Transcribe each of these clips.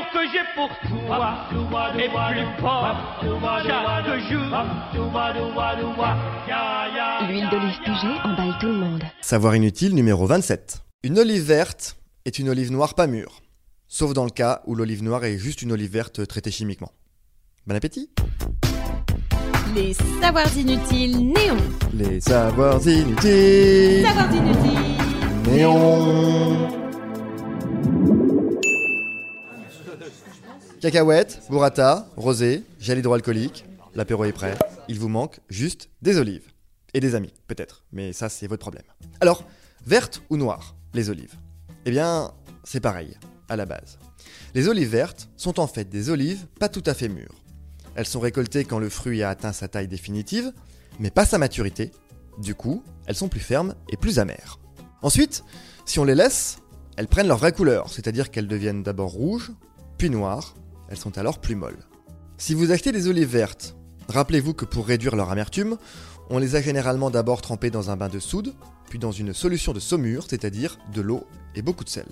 l'amour que j'ai pour toi est plus fort chaque jour. L'huile d'olive Puget emballe tout le monde. Savoir inutile numéro 27. Une olive verte est une olive noire pas mûre. Sauf dans le cas où l'olive noire est juste une olive verte traitée chimiquement. Bon appétit Les savoirs inutiles néons. Les savoirs inutiles Savoirs inutiles. Néon Cacahuètes, burrata, rosé, gel hydroalcoolique, l'apéro est prêt. Il vous manque juste des olives. Et des amis, peut-être, mais ça c'est votre problème. Alors, vertes ou noires, les olives? Eh bien, c'est pareil, à la base. Les olives vertes sont en fait des olives pas tout à fait mûres. Elles sont récoltées quand le fruit a atteint sa taille définitive, mais pas sa maturité. Du coup, elles sont plus fermes et plus amères. Ensuite, si on les laisse, elles prennent leur vraie couleur, c'est-à-dire qu'elles deviennent d'abord rouges, puis noires. Elles sont alors plus molles. Si vous achetez des olives vertes, rappelez-vous que pour réduire leur amertume, on les a généralement d'abord trempées dans un bain de soude, puis dans une solution de saumure, c'est-à-dire de l'eau et beaucoup de sel.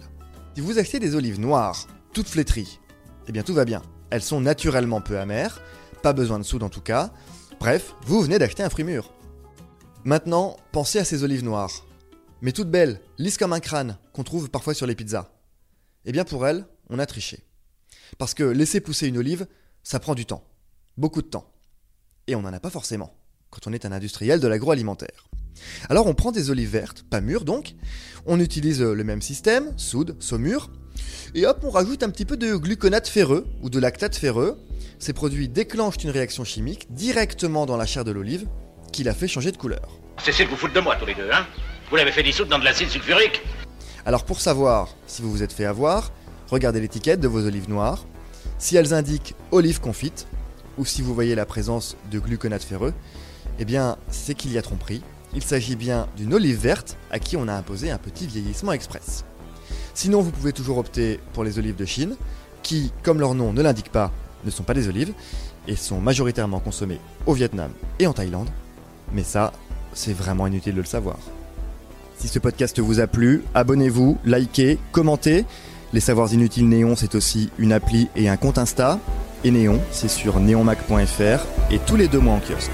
Si vous achetez des olives noires, toutes flétries, eh bien tout va bien. Elles sont naturellement peu amères, pas besoin de soude en tout cas. Bref, vous venez d'acheter un fruit mûr. Maintenant, pensez à ces olives noires. Mais toutes belles, lisses comme un crâne, qu'on trouve parfois sur les pizzas. Eh bien pour elles, on a triché. Parce que laisser pousser une olive, ça prend du temps. Beaucoup de temps. Et on n'en a pas forcément, quand on est un industriel de l'agroalimentaire. Alors on prend des olives vertes, pas mûres donc, on utilise le même système, soude, saumure, et hop, on rajoute un petit peu de gluconate ferreux ou de lactate ferreux. Ces produits déclenchent une réaction chimique directement dans la chair de l'olive qui la fait changer de couleur. Cessez de vous foutre de moi tous les deux, hein? Vous l'avez fait dissoudre dans de l'acide sulfurique? Alors pour savoir si vous vous êtes fait avoir, regardez l'étiquette de vos olives noires. Si elles indiquent olive confite, ou si vous voyez la présence de gluconate ferreux, eh bien c'est qu'il y a tromperie. Il s'agit bien d'une olive verte à qui on a imposé un petit vieillissement express. Sinon, vous pouvez toujours opter pour les olives de Chine, qui, comme leur nom ne l'indique pas, ne sont pas des olives, et sont majoritairement consommées au Vietnam et en Thaïlande. Mais ça, c'est vraiment inutile de le savoir. Si ce podcast vous a plu, abonnez-vous, likez, commentez. Les Savoirs Inutiles Néon, c'est aussi une appli et un compte Insta. Et Néon, c'est sur neonmac.fr et tous les deux mois en kiosque.